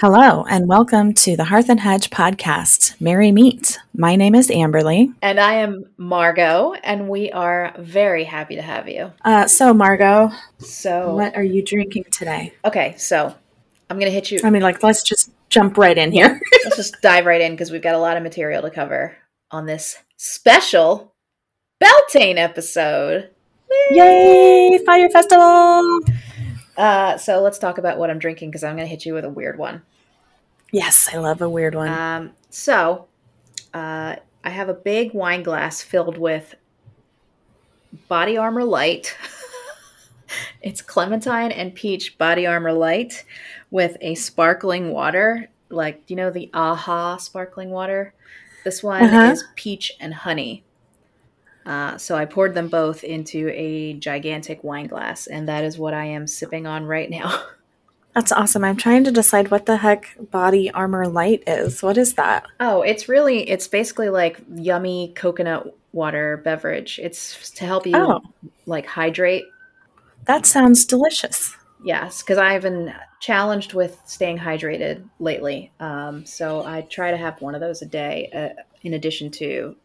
Hello, and welcome to the Hearth and Hedge podcast, Merry Meet. My name is Amberly. And I am Margot, and we are very happy to have you. Uh, so, Margot, So, what are you drinking today? okay, so I'm going to hit you. I mean, like, let's just jump right in here. Let's just dive right in because we've got a lot of material to cover on this special Beltane episode. Yay, Fire Festival! Uh, so, let's talk about what I'm drinking because I'm going to hit you with a weird one. Yes, I love a weird one. Um, so, uh, I have a big wine glass filled with Body Armor Light. it's clementine and peach Body Armor Light with a sparkling water, like you know the Aha sparkling water. This one Uh-huh. is peach and honey. Uh, so I poured them both into a gigantic wine glass, and that is what I am sipping on right now. That's awesome. I'm trying to decide what the heck Body Armor Light is. What is that? Oh, it's really it's basically like yummy coconut water beverage. It's to help you Oh. like hydrate. That sounds delicious. Yes, because I've been challenged with staying hydrated lately. Um, so I try to have one of those a day, uh, in addition to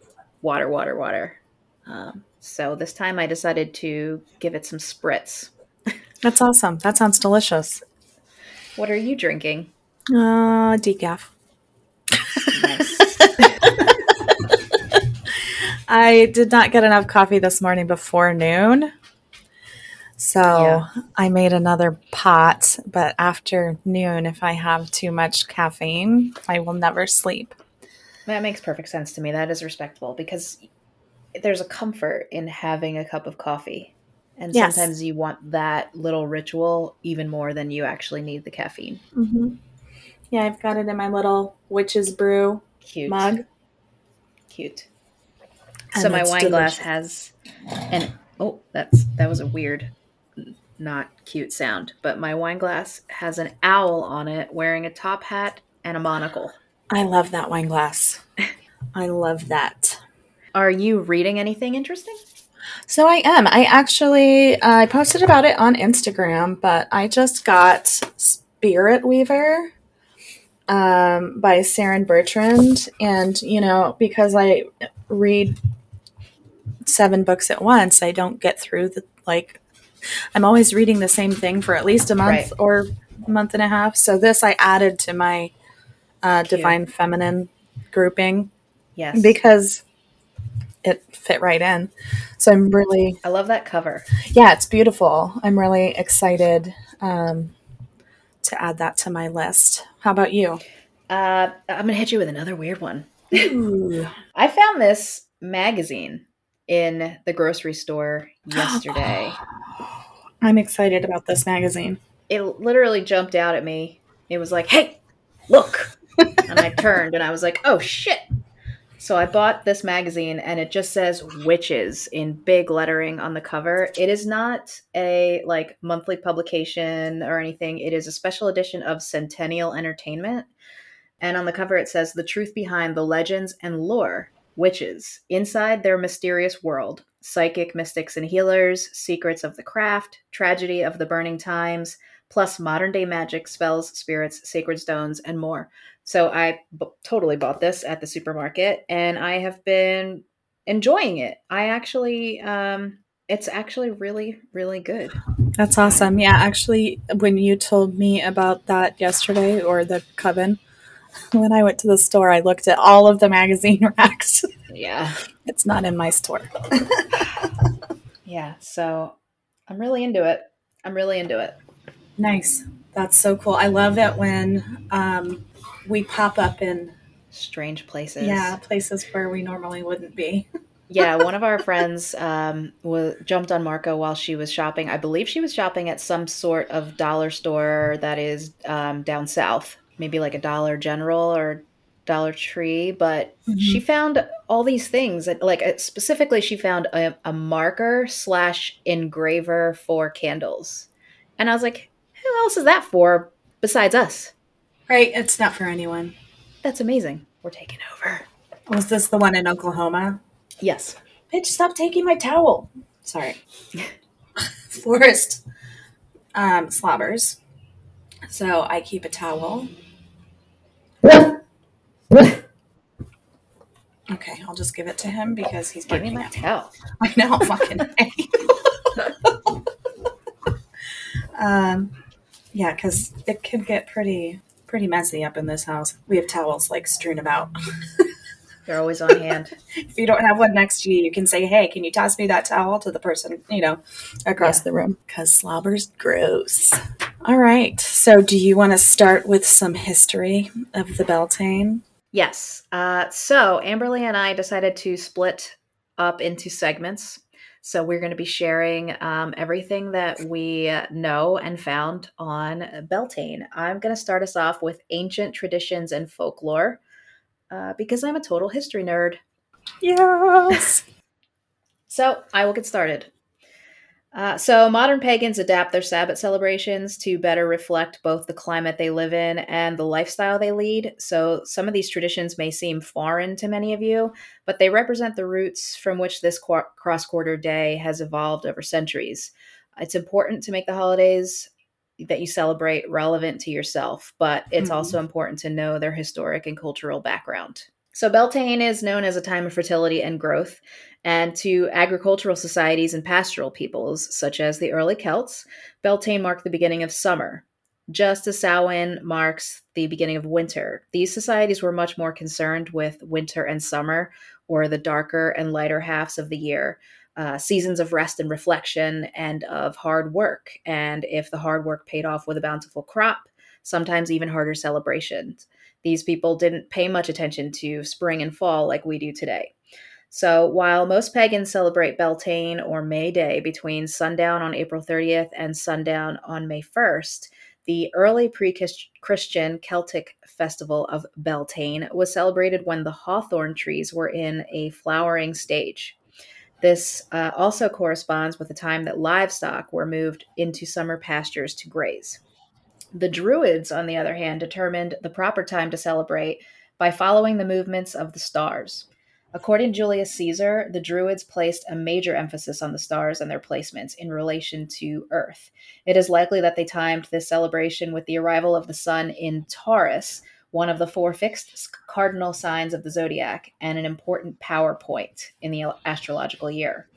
water, water, water. Um, so this time I decided to give it some spritz. That's awesome. That sounds delicious. What are you drinking? Uh, decaf. I did not get enough coffee this morning before noon. So Yeah. I made another pot, but after noon, if I have too much caffeine, I will never sleep. That makes perfect sense to me. That is respectable because there's a comfort in having a cup of coffee. And Yes. sometimes you want that little ritual even more than you actually need the caffeine. hmm Yeah, I've got it in my little witch's brew Cute. mug. Cute. And so my wine glass has an oh, that's that was a weird not cute sound, but my wine glass has an owl on it wearing a top hat and a monocle. I love that wine glass. I love that. Are you reading anything interesting? So I am. I actually uh, I posted about it on Instagram, but I just got Spirit Weaver um, by Seren Bertrand, and you know because I read seven books at once, I don't get through the like. I'm always reading the same thing for at least a month Right. or month and a half. So this I added to my uh, Divine Feminine grouping Yes. because it fit right in. So I'm really I love that cover. yeah, it's beautiful. I'm really excited um, to add that to my list. How about you? Uh, I'm gonna hit you with another weird one. I found this magazine in the grocery store yesterday. I'm excited about this magazine. it literally jumped out at me. It was like, "Hey, look!" and I turned and I was like, "Oh shit!" So I bought this magazine, and it just says "witches" in big lettering on the cover. It is not a like monthly publication or anything. It is a special edition of Centennial Entertainment, and on the cover it says, "The truth behind the legends and lore." Witches inside their mysterious world, psychic mystics and healers, secrets of the craft, tragedy of the burning times, plus modern day magic, spells, spirits, sacred stones, and more. So I b- totally bought this at the supermarket and I have been enjoying it. I actually, um, it's actually really, really good. That's awesome. Yeah, actually, when you told me about that yesterday or the coven, when I went to the store, I looked at all of the magazine racks. Yeah. it's not in my store. Yeah. So I'm really into it. I'm really into it. Nice. That's so cool. I love it when um, we pop up in Strange places. yeah places where we normally wouldn't be. yeah, one of our friends um, was jumped on Marco while she was shopping. I believe she was shopping at some sort of dollar store that is um, down south, maybe like a Dollar General or Dollar Tree. But she found all these things. Like uh, specifically, she found a, a marker slash engraver for candles, and I was like, "Who else is that for besides us?" Right. It's not for anyone. That's amazing. We're taking over. Was this the one in Oklahoma? Yes. Bitch, stop taking my towel. Sorry. Forest um, slobbers. So I keep a towel Okay, I'll just give it to him because he's Give me my towel. I know, fucking. um, yeah, because it can get pretty pretty messy up in this house. We have towels like strewn about. They're always on hand. if you don't have one next to you, you can say, "Hey, can you toss me that towel?" to the person you know across Yeah. the room because slobber's gross. All right, so do you want to start with some history of the Beltane? Yes. Uh, so Amberly and I decided to split up into segments. So we're going to be sharing um, everything that we know and found on Beltane. I'm going to start us off with ancient traditions and folklore uh, because I'm a total history nerd. Yes. So I will get started. Uh, so modern pagans adapt their Sabbath celebrations to better reflect both the climate they live in and the lifestyle they lead. So some of these traditions may seem foreign to many of you, but they represent the roots from which this qu- cross-quarter day has evolved over centuries. It's important to make the holidays that you celebrate relevant to yourself, but it's Mhm. also important to know their historic and cultural background. So Beltane is known as a time of fertility and growth, and to agricultural societies and pastoral peoples, such as the early Celts, Beltane marked the beginning of summer. Just as Samhain marks the beginning of winter, these societies were much more concerned with winter and summer, or the darker and lighter halves of the year, uh, seasons of rest and reflection, and of hard work. And if the hard work paid off with a bountiful crop, sometimes even harder celebrations. These people didn't pay much attention to spring and fall like we do today. So, while most pagans celebrate Beltane or May Day between sundown on April 30th and sundown on May 1st, the early pre Christian Celtic festival of Beltane was celebrated when the hawthorn trees were in a flowering stage. This uh, also corresponds with the time that livestock were moved into summer pastures to graze. The Druids, on the other hand, determined the proper time to celebrate by following the movements of the stars. According to Julius Caesar, the Druids placed a major emphasis on the stars and their placements in relation to Earth. It is likely that they timed this celebration with the arrival of the sun in Taurus, one of the four fixed cardinal signs of the zodiac, and an important power point in the astrological year.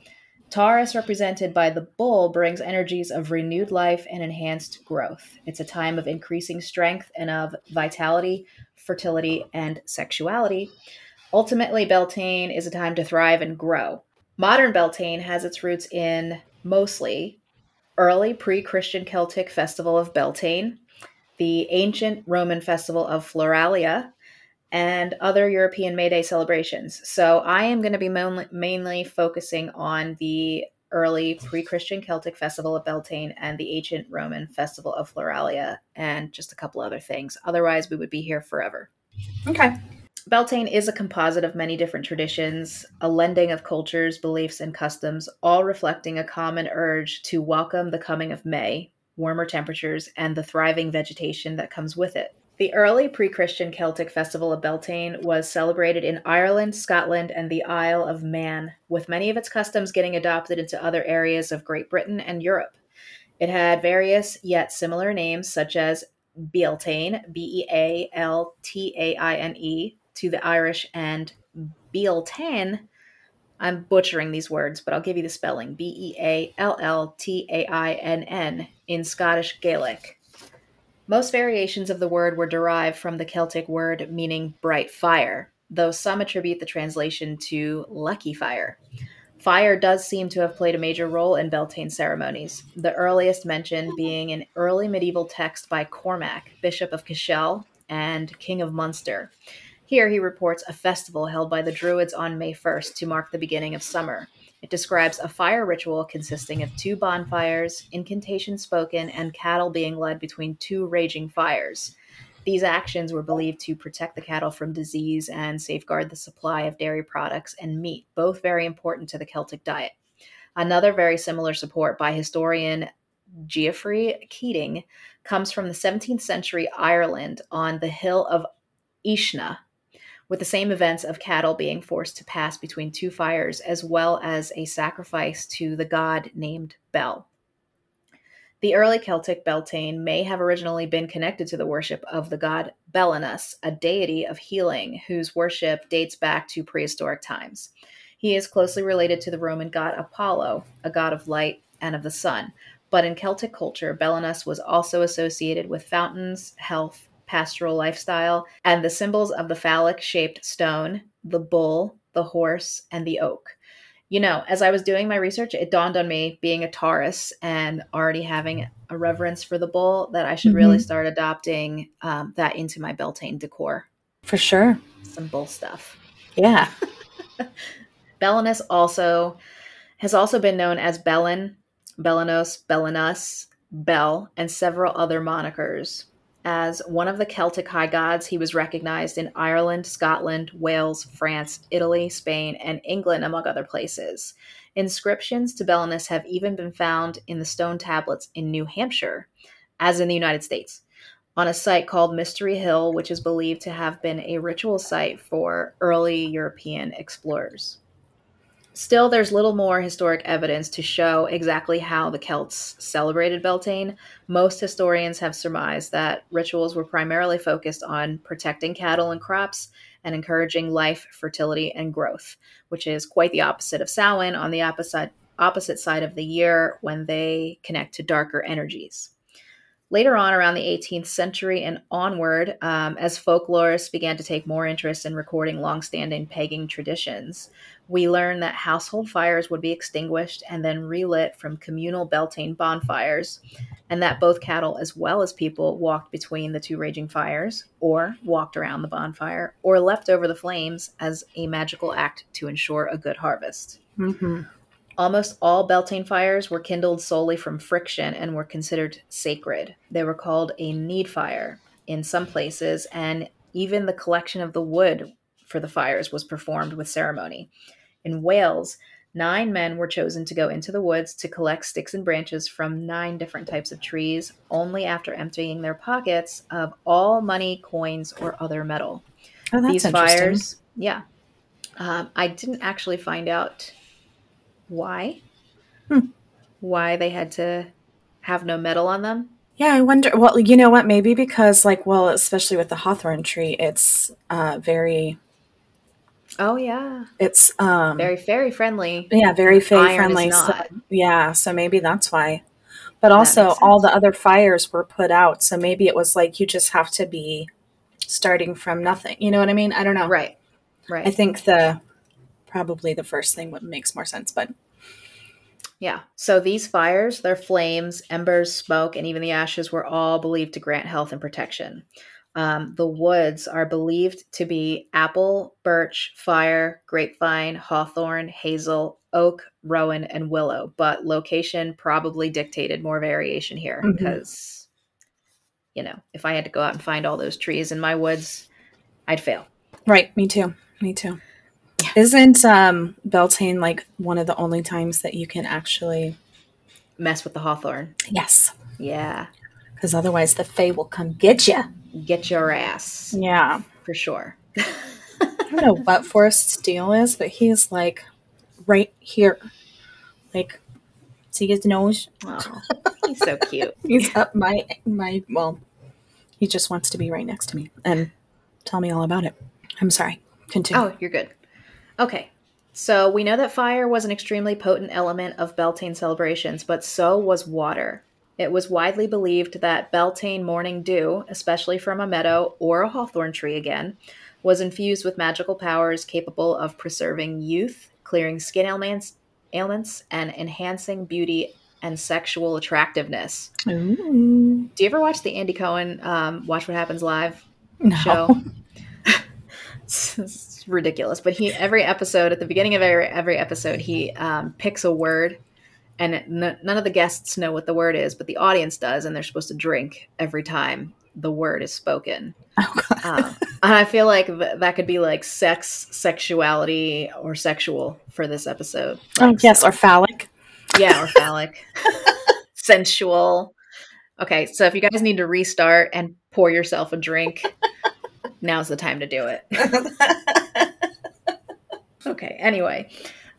Taurus, represented by the bull, brings energies of renewed life and enhanced growth. It's a time of increasing strength and of vitality, fertility, and sexuality. Ultimately, Beltane is a time to thrive and grow. Modern Beltane has its roots in mostly early pre Christian Celtic festival of Beltane, the ancient Roman festival of Floralia, and other European May Day celebrations. So I am going to be mainly, focusing on the early pre Christian Celtic festival of Beltane and the ancient Roman festival of Floralia, and just a couple other things. Otherwise, we would be here forever. Okay. Beltane is a composite of many different traditions, a lending of cultures, beliefs, and customs, all reflecting a common urge to welcome the coming of May, warmer temperatures, and the thriving vegetation that comes with it. The early pre Christian Celtic festival of Beltane was celebrated in Ireland, Scotland, and the Isle of Man, with many of its customs getting adopted into other areas of Great Britain and Europe. It had various yet similar names, such as Bealtaine, B E A L T A I N E, to the Irish, and Bealltainn. I'm butchering these words, but I'll give you the spelling B E A L L T A I N N in Scottish Gaelic. Most variations of the word were derived from the Celtic word meaning bright fire, though some attribute the translation to lucky fire. Fire does seem to have played a major role in Beltane ceremonies, the earliest mentioned being an early medieval text by Cormac, Bishop of Cashel and King of Munster. Here he reports a festival held by the Druids on May 1st to mark the beginning of summer. It describes a fire ritual consisting of two bonfires, incantations spoken, and cattle being led between two raging fires. These actions were believed to protect the cattle from disease and safeguard the supply of dairy products and meat, both very important to the Celtic diet. Another very similar support by historian Geoffrey Keating comes from the 17th century Ireland on the hill of Uisneach, with the same events of cattle being forced to pass between two fires, as well as a sacrifice to the god named Bel. The early Celtic Beltane may have originally been connected to the worship of the god Belenus, a deity of healing whose worship dates back to prehistoric times. He is closely related to the Roman god Apollo, a god of light and of the sun. But in Celtic culture, Belenus was also associated with fountains, health, pastoral lifestyle, and the symbols of the phallic shaped stone, the bull, the horse, and the oak. You know, as I was doing my research, it dawned on me, being a Taurus and already having a reverence for the bull, that I should mm-hmm. really start adopting um, that into my Beltane decor. For sure. Some bull stuff. Yeah. Belenus also has also been known as Belen, Belenos, Belenus, Bell, and several other monikers. As one of the Celtic high gods, he was recognized in Ireland, Scotland, Wales, France, Italy, Spain, and England, among other places. Inscriptions to Belinus have even been found in the stone tablets in New Hampshire, as in the United States, on a site called Mystery Hill, which is believed to have been a ritual site for early European explorers. Still, there's little more historic evidence to show exactly how the Celts celebrated Beltane. Most historians have surmised that rituals were primarily focused on protecting cattle and crops and encouraging life, fertility, and growth, which is quite the opposite of Samhain on the opposite, opposite side of the year when they connect to darker energies. Later on, around the 18th century and onward, um, as folklorists began to take more interest in recording long-standing pagan traditions, we learned that household fires would be extinguished and then relit from communal Beltane bonfires, and that both cattle as well as people walked between the two raging fires, or walked around the bonfire, or leapt over the flames as a magical act to ensure a good harvest. Mm-hmm. Almost all Beltane fires were kindled solely from friction and were considered sacred. They were called a need fire in some places, and even the collection of the wood for the fires was performed with ceremony. In Wales, nine men were chosen to go into the woods to collect sticks and branches from nine different types of trees, only after emptying their pockets of all money, coins, or other metal. Oh, that's These fires, yeah. Um, I didn't actually find out why? Hmm. Why they had to have no metal on them? Yeah, I wonder. Well, you know what? Maybe because, like, well, especially with the hawthorn tree, it's uh, very. Oh yeah, it's um very fairy friendly. Yeah, very fairy friendly. So, yeah, so maybe that's why. But also, all the other fires were put out, so maybe it was like you just have to be starting from nothing. You know what I mean? I don't know. Right. Right. I think the probably the first thing what makes more sense, but yeah. So these fires, their flames, embers, smoke, and even the ashes were all believed to grant health and protection. Um, the woods are believed to be apple, birch, fire, grapevine, hawthorn, hazel, oak, rowan, and willow, but location probably dictated more variation here mm-hmm. because, you know, if I had to go out and find all those trees in my woods, I'd fail. Right. Me too. Me too. Isn't um, Beltane like one of the only times that you can actually mess with the hawthorn? Yes. Yeah. Because otherwise, the Fae will come get you. Get your ass. Yeah. For sure. I don't know what Forrest's deal is, but he's like right here. Like, see his nose? Oh, he's so cute. he's up my, my, well, he just wants to be right next to me and tell me all about it. I'm sorry. Continue. Oh, you're good. Okay, so we know that fire was an extremely potent element of Beltane celebrations, but so was water. It was widely believed that Beltane morning dew, especially from a meadow or a hawthorn tree again, was infused with magical powers capable of preserving youth, clearing skin ailments, ailments and enhancing beauty and sexual attractiveness. Ooh. Do you ever watch the Andy Cohen um, Watch What Happens Live no. show? ridiculous. But he every episode at the beginning of every every episode he um, picks a word, and n- none of the guests know what the word is, but the audience does, and they're supposed to drink every time the word is spoken. Oh, um, and I feel like th- that could be like sex, sexuality, or sexual for this episode. Like, oh yes, so. or phallic. Yeah, or phallic, sensual. Okay, so if you guys need to restart and pour yourself a drink now's the time to do it. okay, anyway.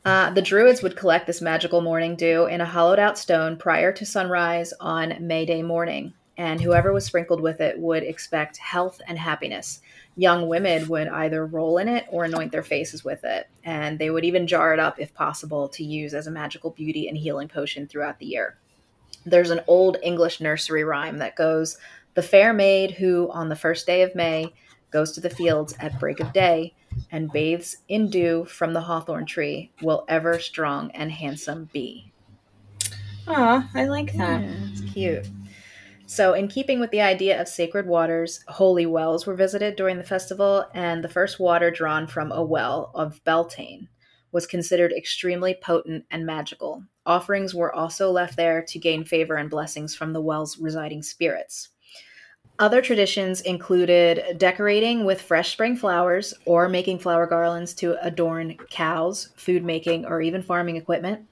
Uh, the Druids would collect this magical morning dew in a hollowed out stone prior to sunrise on May Day morning. and whoever was sprinkled with it would expect health and happiness. Young women would either roll in it or anoint their faces with it, and they would even jar it up if possible to use as a magical beauty and healing potion throughout the year. There's an old English nursery rhyme that goes, The fair maid who, on the first day of May, goes to the fields at break of day and bathes in dew from the hawthorn tree will ever strong and handsome be. Aw, I like that. Yeah, it's cute. So, in keeping with the idea of sacred waters, holy wells were visited during the festival, and the first water drawn from a well of Beltane was considered extremely potent and magical. Offerings were also left there to gain favor and blessings from the well's residing spirits. Other traditions included decorating with fresh spring flowers or making flower garlands to adorn cows, food making, or even farming equipment,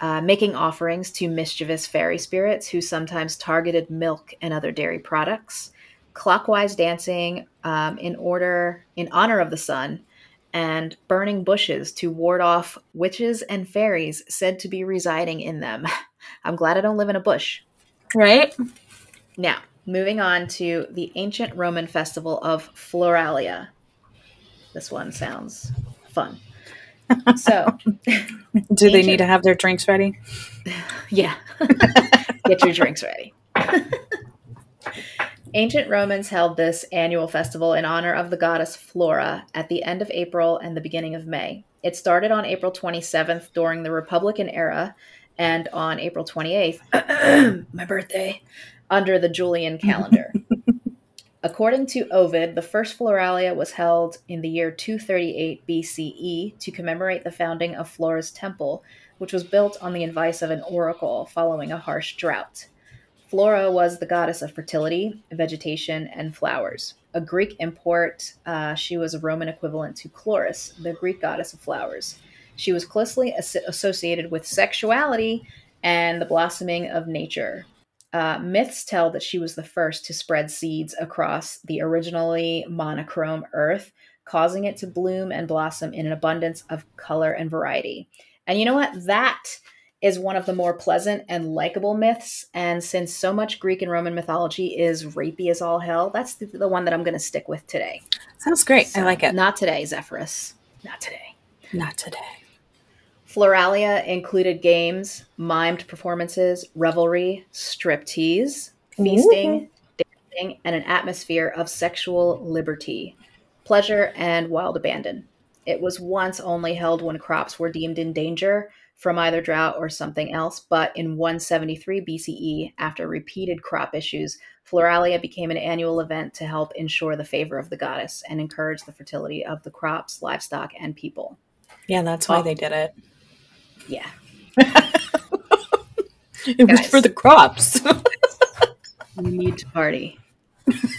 uh, making offerings to mischievous fairy spirits who sometimes targeted milk and other dairy products, clockwise dancing um, in order in honor of the sun, and burning bushes to ward off witches and fairies said to be residing in them. I'm glad I don't live in a bush. Right? Now, moving on to the ancient Roman festival of Floralia. This one sounds fun. So, Do they need to have their drinks ready? yeah, get your drinks ready. Ancient Romans held this annual festival in honor of the goddess Flora at the end of April and the beginning of May. It started on April 27th during the Republican era and on April 28th, my birthday, under the Julian calendar. According to Ovid, the first Floralia was held in the year 238 BCE to commemorate the founding of Flora's temple, which was built on the advice of an oracle following a harsh drought. Flora was the goddess of fertility, vegetation, and flowers. A Greek import, uh, she was a Roman equivalent to Chloris, the Greek goddess of flowers. She was closely as- associated with sexuality and the blossoming of nature. Uh, myths tell that she was the first to spread seeds across the originally monochrome earth, causing it to bloom and blossom in an abundance of color and variety. And you know what? That is one of the more pleasant and likable myths. And since so much Greek and Roman mythology is rapey as all hell, that's the, the one that I'm going to stick with today. Sounds great. I like it. Not today, Zephyrus. Not today. Not today. Floralia included games, mimed performances, revelry, striptease, feasting, dancing, and an atmosphere of sexual liberty, pleasure, and wild abandon. It was once only held when crops were deemed in danger from either drought or something else, but in 173 BCE, after repeated crop issues, Floralia became an annual event to help ensure the favor of the goddess and encourage the fertility of the crops, livestock, and people. Yeah, that's why they did it. Yeah. It was for the crops. You need to party.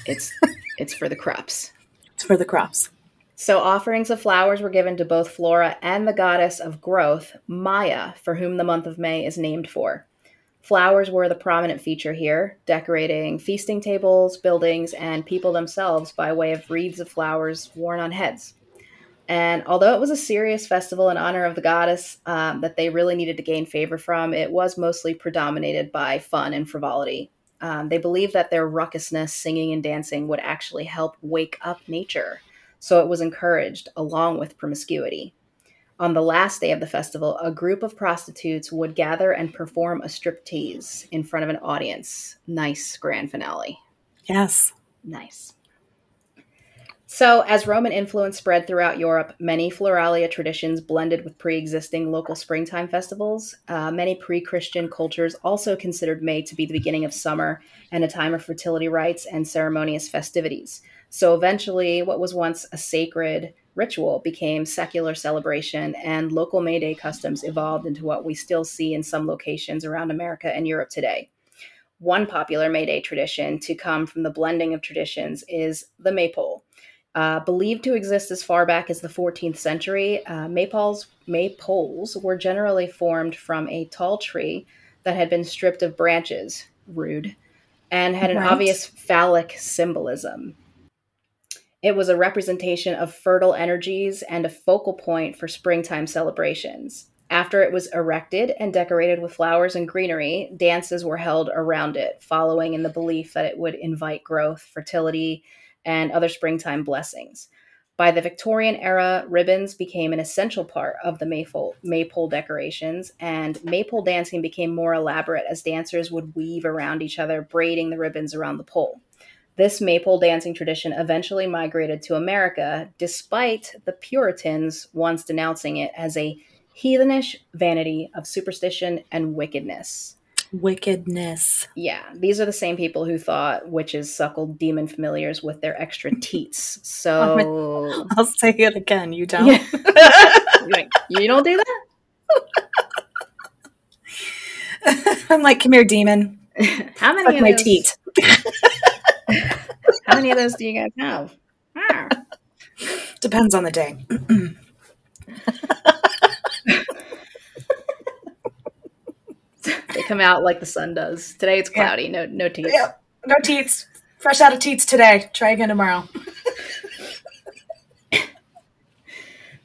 It's it's for the crops. it's for the crops. So offerings of flowers were given to both Flora and the goddess of growth, Maia, for whom the month of May is named for. Flowers were the prominent feature here, decorating feasting tables, buildings, and people themselves by way of wreaths of flowers worn on heads. And although it was a serious festival in honor of the goddess um, that they really needed to gain favor from, it was mostly predominated by fun and frivolity. Um, they believed that their ruckusness, singing, and dancing would actually help wake up nature so it was encouraged along with promiscuity. On the last day of the festival, a group of prostitutes would gather and perform a striptease in front of an audience. Nice grand finale. Yes. Nice. So, as Roman influence spread throughout Europe, many Floralia traditions blended with pre existing local springtime festivals. Uh, many pre Christian cultures also considered May to be the beginning of summer and a time of fertility rites and ceremonious festivities. So, eventually, what was once a sacred ritual became secular celebration, and local May Day customs evolved into what we still see in some locations around America and Europe today. One popular May Day tradition to come from the blending of traditions is the maypole. Uh, believed to exist as far back as the 14th century, uh, maypoles, maypoles were generally formed from a tall tree that had been stripped of branches, rude, and had an Right. obvious phallic symbolism. It was a representation of fertile energies and a focal point for springtime celebrations. After it was erected and decorated with flowers and greenery, dances were held around it, following in the belief that it would invite growth, fertility, and other springtime blessings. By the Victorian era, ribbons became an essential part of the maypole, maypole decorations, and maypole dancing became more elaborate as dancers would weave around each other, braiding the ribbons around the pole. This maypole dancing tradition eventually migrated to America, despite the Puritans once denouncing it as a heathenish vanity of superstition and wickedness. Wickedness. Yeah, these are the same people who thought witches suckled demon familiars with their extra teats. So I'll say it again. You don't. Yeah. Like, you don't do that? I'm like, come here, demon. How many of my those, teat. How many of those do you guys have? Depends on the day. Come out like the sun does. Today it's cloudy. No, no teats. Yep. No teats. Fresh out of teats today. Try again tomorrow.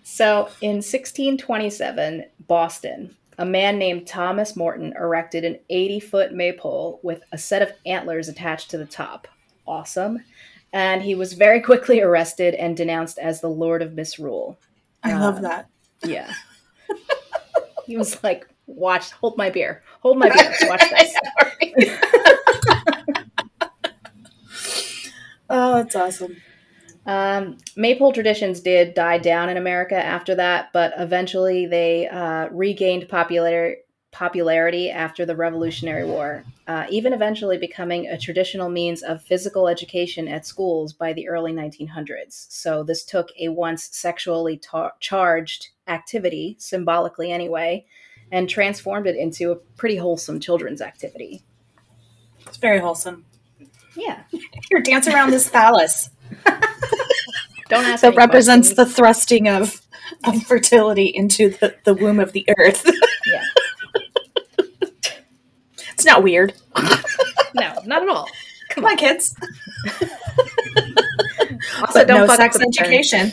So in 1627, Boston, a man named Thomas Morton erected an 80 foot maypole with a set of antlers attached to the top. Awesome. And he was very quickly arrested and denounced as the Lord of Misrule. I Um, love that. Yeah. he was like, watch, hold my beer. Hold my beer. Watch this. oh, that's awesome. Um, maypole traditions did die down in America after that, but eventually they uh, regained popular- popularity after the Revolutionary War, uh, even eventually becoming a traditional means of physical education at schools by the early 1900s. So this took a once sexually ta- charged activity, symbolically anyway, and transformed it into a pretty wholesome children's activity. It's very wholesome. Yeah. Here, dance around this phallus Don't ask that represents questions. the thrusting of, of fertility into the, the womb of the earth. Yeah. it's not weird. No, not at all. Come on, kids. Also, But no fuck sex up education.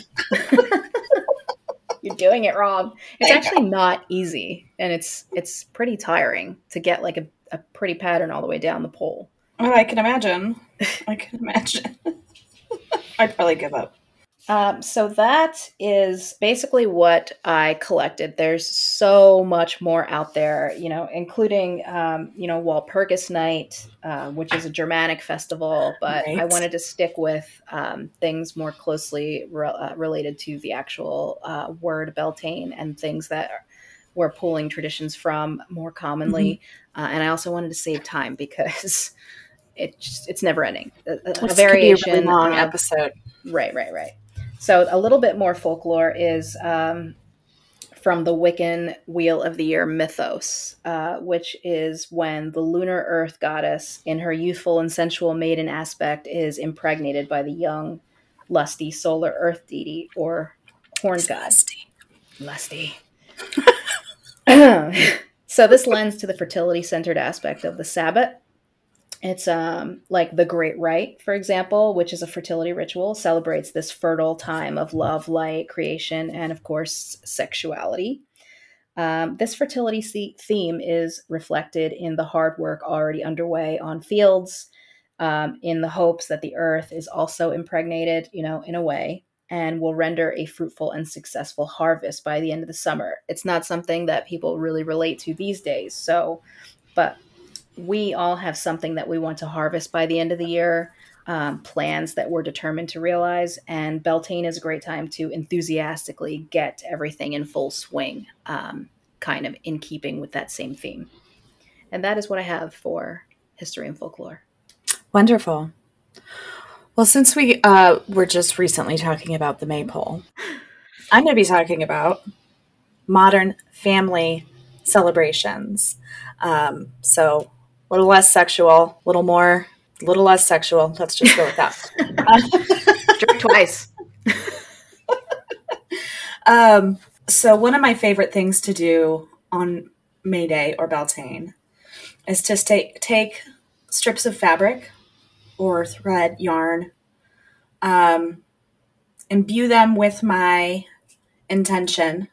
You're doing it wrong. It's actually not easy, and it's it's pretty tiring to get like a, a pretty pattern all the way down the pole. Oh, I can imagine. I can imagine. I'd probably give up. Um, so that is basically what I collected. There's so much more out there, you know, including, um, you know, Walpurgis Night, uh, which is a Germanic festival, but I wanted to stick with um, things more closely re- uh, related to the actual uh, word Beltane and things that we're pulling traditions from more commonly. Uh, and I also wanted to save time because it just, it's never ending. A, a- a This could be a variation. really long of- episode. Right, right, right. So a little bit more folklore is um, from the Wiccan Wheel of the Year mythos, uh, which is when the lunar earth goddess, in her youthful and sensual maiden aspect, is impregnated by the young, lusty solar earth deity or horn god. Lusty. so this lends to the fertility centered aspect of the Sabbat. It's um, like the Great Rite, for example, which is a fertility ritual, celebrates this fertile time of love, light, creation, and of course, sexuality. Um, this fertility theme is reflected in the hard work already underway on fields, um, in the hopes that the earth is also impregnated, you know, in a way, and will render a fruitful and successful harvest by the end of the summer. It's not something that people really relate to these days. So, but we all have something that we want to harvest by the end of the year, um, plans that we're determined to realize. And Beltane is a great time to enthusiastically get everything in full swing, um, kind of in keeping with that same theme. And that is what I have for history and folklore. Wonderful. Well, since we uh, were just recently talking about the maypole, I'm going to be talking about modern family celebrations. Um, so a little less sexual, a little more, a little less sexual. Let's just go with that. Drink twice. Um, so one of my favorite things to do on May Day or Beltane is to take take strips of fabric or thread yarn, um, imbue them with my intention,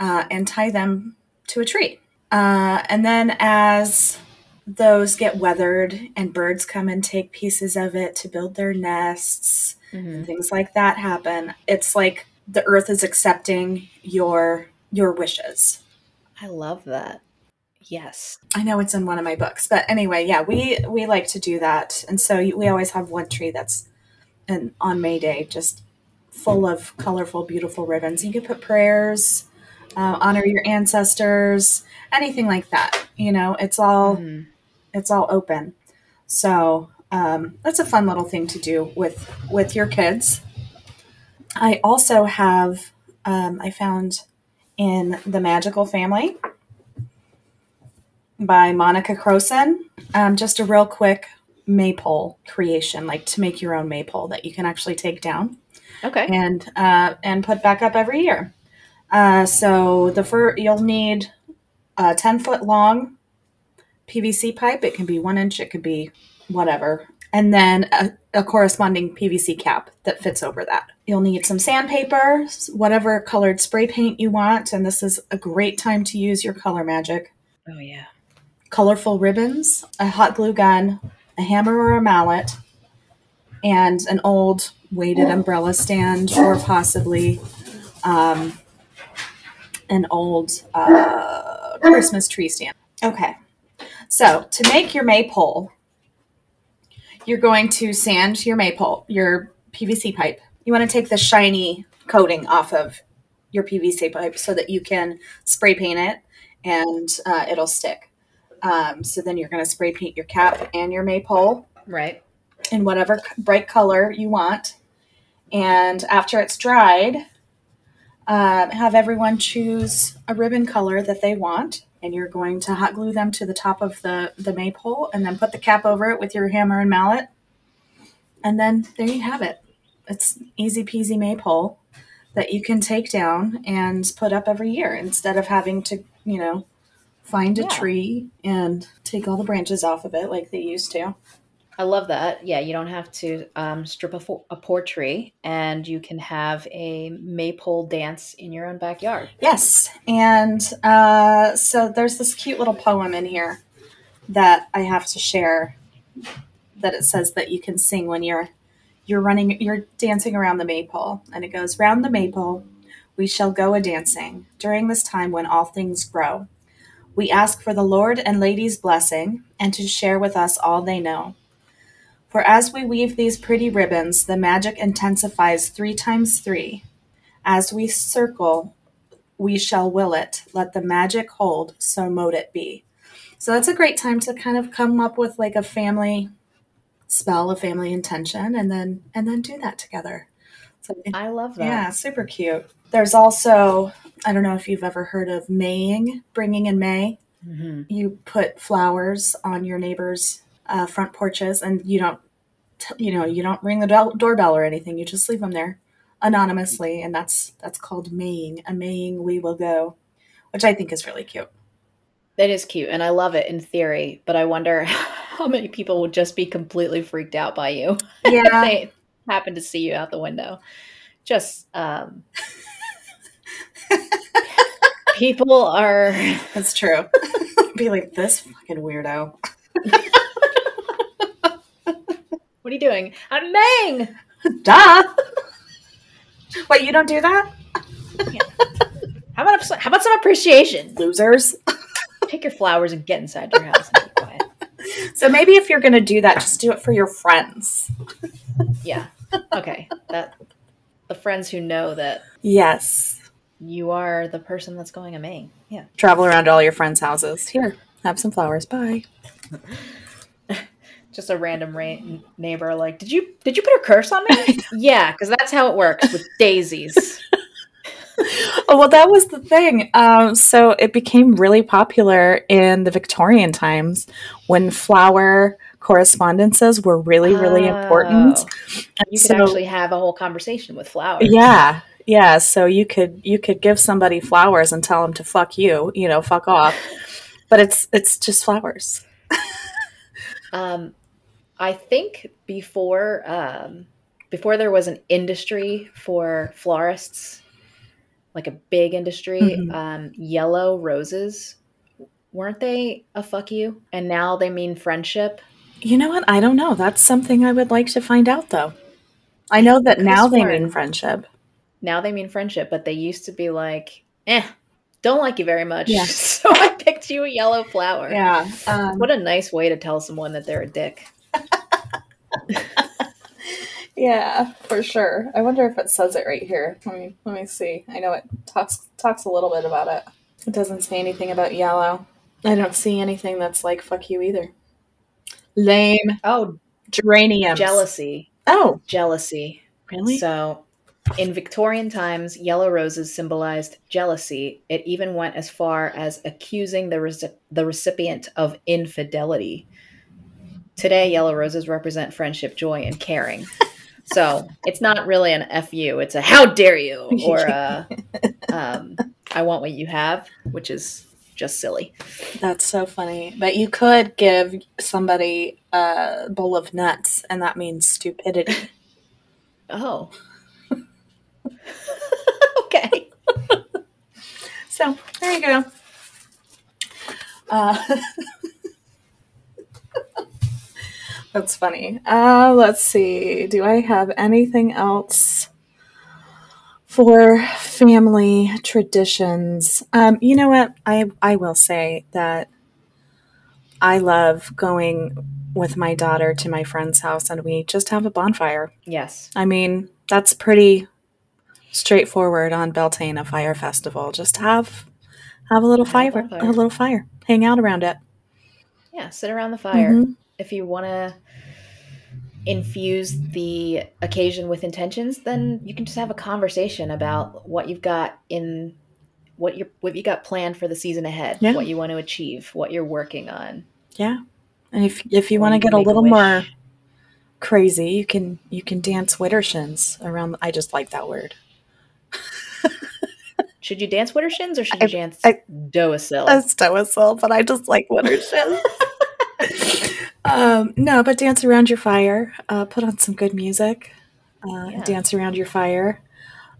uh, and tie them to a tree. Uh, and then as those get weathered and birds come and take pieces of it to build their nests Mhm. things like that happen it's like the earth is accepting your your wishes I love that. Yes. i know it's in one of my books but anyway yeah we we like to do that and so we always have one tree that's and on may day just full of colorful beautiful ribbons you can put prayers uh, honor your ancestors anything like that you know it's all Mhm. It's all open so um, that's a fun little thing to do with with your kids i also have um, i found in the magical family by monica crosson um, just a real quick maypole creation like to make your own maypole that you can actually take down Okay. and uh, and put back up every year. Uh, so the fir- you'll need a ten foot long PVC pipe. It can be one inch. It could be whatever, and then a, a corresponding PVC cap that fits over that. You'll need some sandpaper, whatever colored spray paint you want, and this is a great time to use your color magic. Oh yeah. Colorful ribbons, a hot glue gun, a hammer or a mallet, and an old weighted umbrella stand, or possibly um, an old uh, Christmas tree stand. Okay, so to make your maypole, you're going to sand your maypole, your PVC pipe. You want to take the shiny coating off of your PVC pipe so that you can spray paint it and uh, it'll stick. Um, so then you're going to spray paint your cap and your maypole Right. in whatever bright color you want. And after it's dried, um, have everyone choose a ribbon color that they want. And you're going to hot glue them to the top of the, the maypole and then put the cap over it with your hammer and mallet. And then there you have it. It's easy peasy maypole that you can take down and put up every year instead of having to, you know, find a Yeah. tree and take all the branches off of it like they used to. I love that. Yeah, you don't have to um, strip a, fo- a poor tree, and you can have a maypole dance in your own backyard. Yes, and uh, so there's this cute little poem in here that I have to share. That it says that you can sing when you're you're running, you're dancing around the maypole, and it goes round the maypole. We shall go a dancing during this time when all things grow. We ask for the Lord and Lady's blessing, and to share with us all they know. For as we weave these pretty ribbons, the magic intensifies three times three. As we circle, we shall will it. Let the magic hold, so mote it be. So that's a great time to kind of come up with like a family spell, a family intention, and then and then do that together. So I love that. yeah, super cute. There's also I don't know if you've ever heard of maying, bringing in May. hmm You put flowers on your neighbors' uh, front porches, and you don't, t- you know, you don't ring the do- doorbell or anything. You just leave them there anonymously, and that's that's called maying. A maying we will go, which I think is really cute. It is cute, and I love it in theory, but I wonder how many people would just be completely freaked out by you if Yeah, they happen to see you out the window. Just um, people are. that's true. Be like this fucking weirdo. What are you doing? I'm Mang. Duh. Wait, you don't do that, How about how about some appreciation? losers. Take your flowers and get inside your house and be quiet. So maybe if you're gonna do that, just do it for your friends. Yeah. Okay. That the friends who know that Yes. you are the person that's going a Mang. Yeah. Travel around to all your friends' houses. Here, have some flowers. Bye. Just a random ra- neighbor like, "Did you did you put a curse on me?" yeah, cuz that's how it works with daisies. Oh, well, that was the thing. Um, so it became really popular in the Victorian times when flower correspondences were really, really important. Oh. You could So- actually have a whole conversation with flowers. Yeah, yeah. So you could you could give somebody flowers and tell them to fuck you, you know, fuck off. But it's it's just flowers. Um, I think before um, before there was an industry for florists, like a big industry. Mhm. Um, yellow roses, weren't they a fuck you? And now they mean friendship. You know what? I don't know. That's something I would like to find out, though. I know that Could've now they mean friendship. Now they mean friendship, but they used to be like, eh, don't like you very much. Yeah. so I picked you a yellow flower. Yeah. Um, What a nice way to tell someone that they're a dick. Yeah, for sure. I wonder if it says it right here. Let me let me see. I know it talks talks a little bit about it. It doesn't say anything about yellow. I don't see anything that's like fuck you either. Lame Oh, geraniums. jealousy. Oh, Jealousy. really? So, in Victorian times, yellow roses symbolized jealousy. It even went as far as accusing the, the recipient of infidelity. Today, yellow roses represent friendship, joy, and caring. So, it's not really an FU, it's a how dare you, or a, um, I want what you have, which is just silly. That's so funny. But you could give somebody a bowl of nuts, and that means stupidity. Oh. okay. So there you go. Uh, that's funny. Uh, let's see. Do I have anything else for family traditions? Um, you know what? I I will say that I love going with my daughter to my friend's house and we just have a bonfire. Yes. I mean, that's pretty straightforward on Beltane, a fire festival. Just have have a little Have a fire, bonfire. a little fire, hang out around it. Yeah, sit around the fire. Mhm. if you want to infuse the occasion with intentions, then you can just have a conversation about what you've got in what you what you got planned for the season ahead, Yeah. what you want to achieve, what you're working on. Yeah, and if if you want to get a make a little more crazy, you can you can dance widdershins around. I just like that word. Should you dance widdershins or should you dance I- deosil? That's whistle, but I just like widdershins. um, no, but dance around your fire. Uh, put on some good music. Uh, Yeah. Dance around your fire.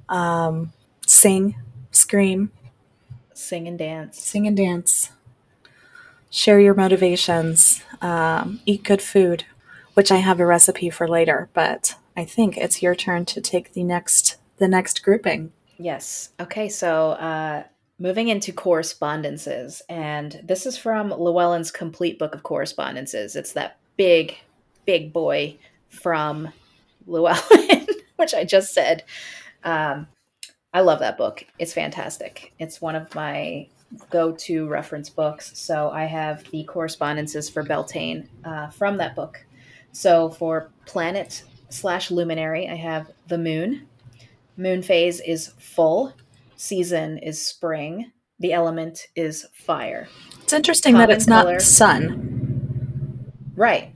Um, sing, scream, Sing and dance. sing and dance. Share your motivations. Um, eat good food, which I have a recipe for later. But I think it's your turn to take the next the next grouping. Yes. Okay, so uh, moving into correspondences, and this is from Llewellyn's Complete Book of Correspondences. It's that big, big boy from Llewellyn, which I just said. Um, I love that book. It's fantastic. It's one of my go-to reference books. So I have the correspondences for Beltane uh, from that book. So for planet slash luminary, I have the moon. Moon phase is full. Season is spring. The element is fire. It's interesting that Common it's not sun. Right.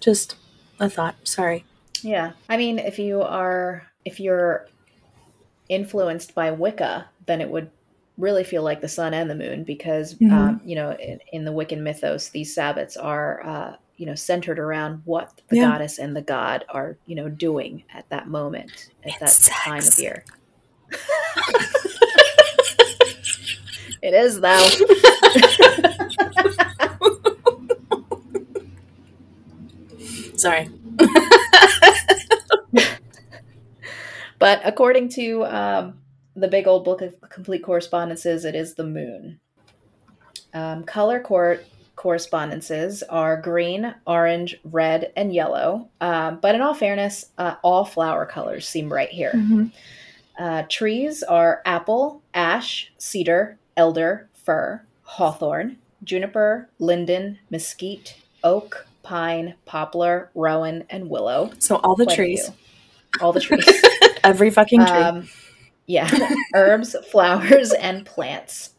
Just a thought. Sorry. Yeah. I mean, if you are if you're influenced by Wicca, then it would really feel like the sun and the moon because Mhm. um, you know in, in the Wiccan mythos, these Sabbats are uh, you know centered around what the Yeah. goddess and the god are you know doing at that moment at that time of year. it is though. Sorry. But according to um, the big old book of complete correspondences, it is the moon. Um, color cor- correspondences are green, orange, red, and yellow. Um, but in all fairness, uh, all flower colors seem right here. Mhm. Uh, trees are apple, ash, cedar, elder, fir, hawthorn, juniper, linden, mesquite, oak, pine, poplar, rowan, and willow. So all the Quite trees. All the trees. every fucking tree. Um, yeah, herbs, flowers, and plants.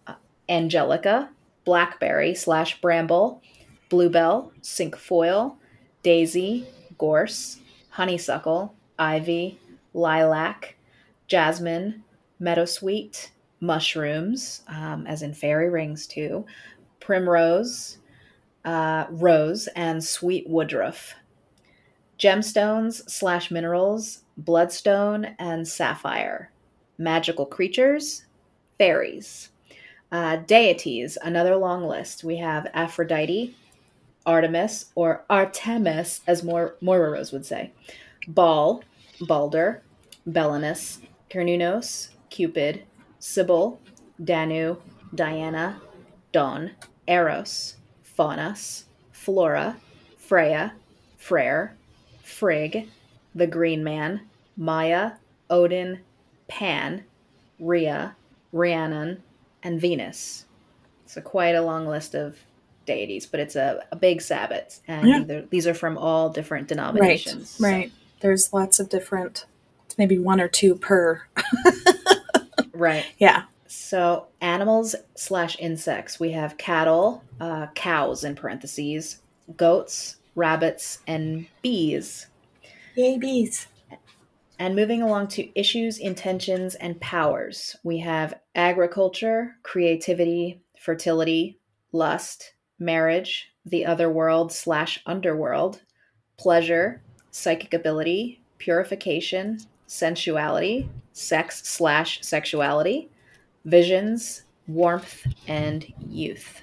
Angelica, blackberry slash bramble, bluebell, cinquefoil, daisy, gorse, honeysuckle, ivy, lilac, jasmine, meadowsweet, mushrooms, um, as in fairy rings too, primrose, uh, rose, and sweet woodruff. Gemstones slash minerals, bloodstone and sapphire. Magical creatures, fairies. Uh, deities, another long list. We have Aphrodite, Artemis, or Artemis, as Moira Rose would say, Baal, Balder, Belenus, Cernunnos, Cupid, Cybele, Danu, Diana, Dawn, Eros, Faunus, Flora, Freya, Freyr, Frigg, the Green Man, Maia, Odin, Pan, Rhea, Rhiannon, and Venus. So quite a long list of deities, but it's a, a big Sabbath, and Yeah. these are from all different denominations. Right. Right. There's lots of different, maybe one or two per. Right. Yeah. So animals slash insects. We have cattle, uh, cows in parentheses, goats, rabbits, and bees. Yay, bees. And moving along to issues, intentions, and powers, we have agriculture, creativity, fertility, lust, marriage, the other world slash underworld, pleasure, psychic ability, purification, sensuality, sex slash sexuality, visions, warmth, and youth.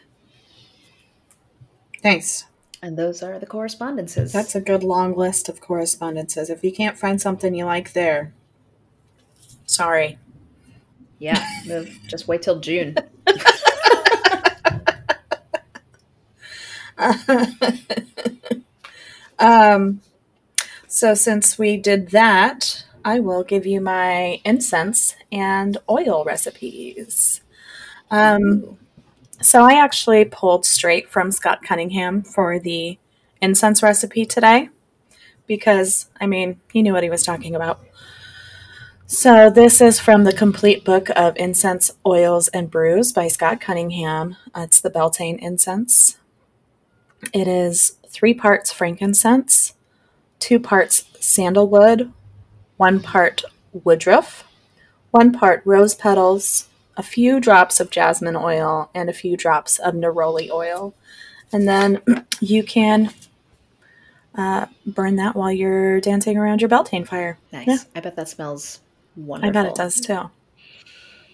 Thanks. And those are the correspondences. That's a good long list of correspondences. If you can't find something you like there, sorry. yeah. Just wait till June. um, so since we did that, I will give you my incense and oil recipes. Um, so I actually pulled straight from Scott Cunningham for the incense recipe today because, I mean, he knew what he was talking about. So this is from the complete book of incense, oils, and brews by Scott Cunningham. Uh, It's the Beltane incense. It is three parts frankincense, two parts sandalwood, one part woodruff, one part rose petals, a few drops of jasmine oil, and a few drops of neroli oil. And then you can uh, burn that while you're dancing around your Beltane fire. Nice. Yeah. I bet that smells wonderful. I bet it does too.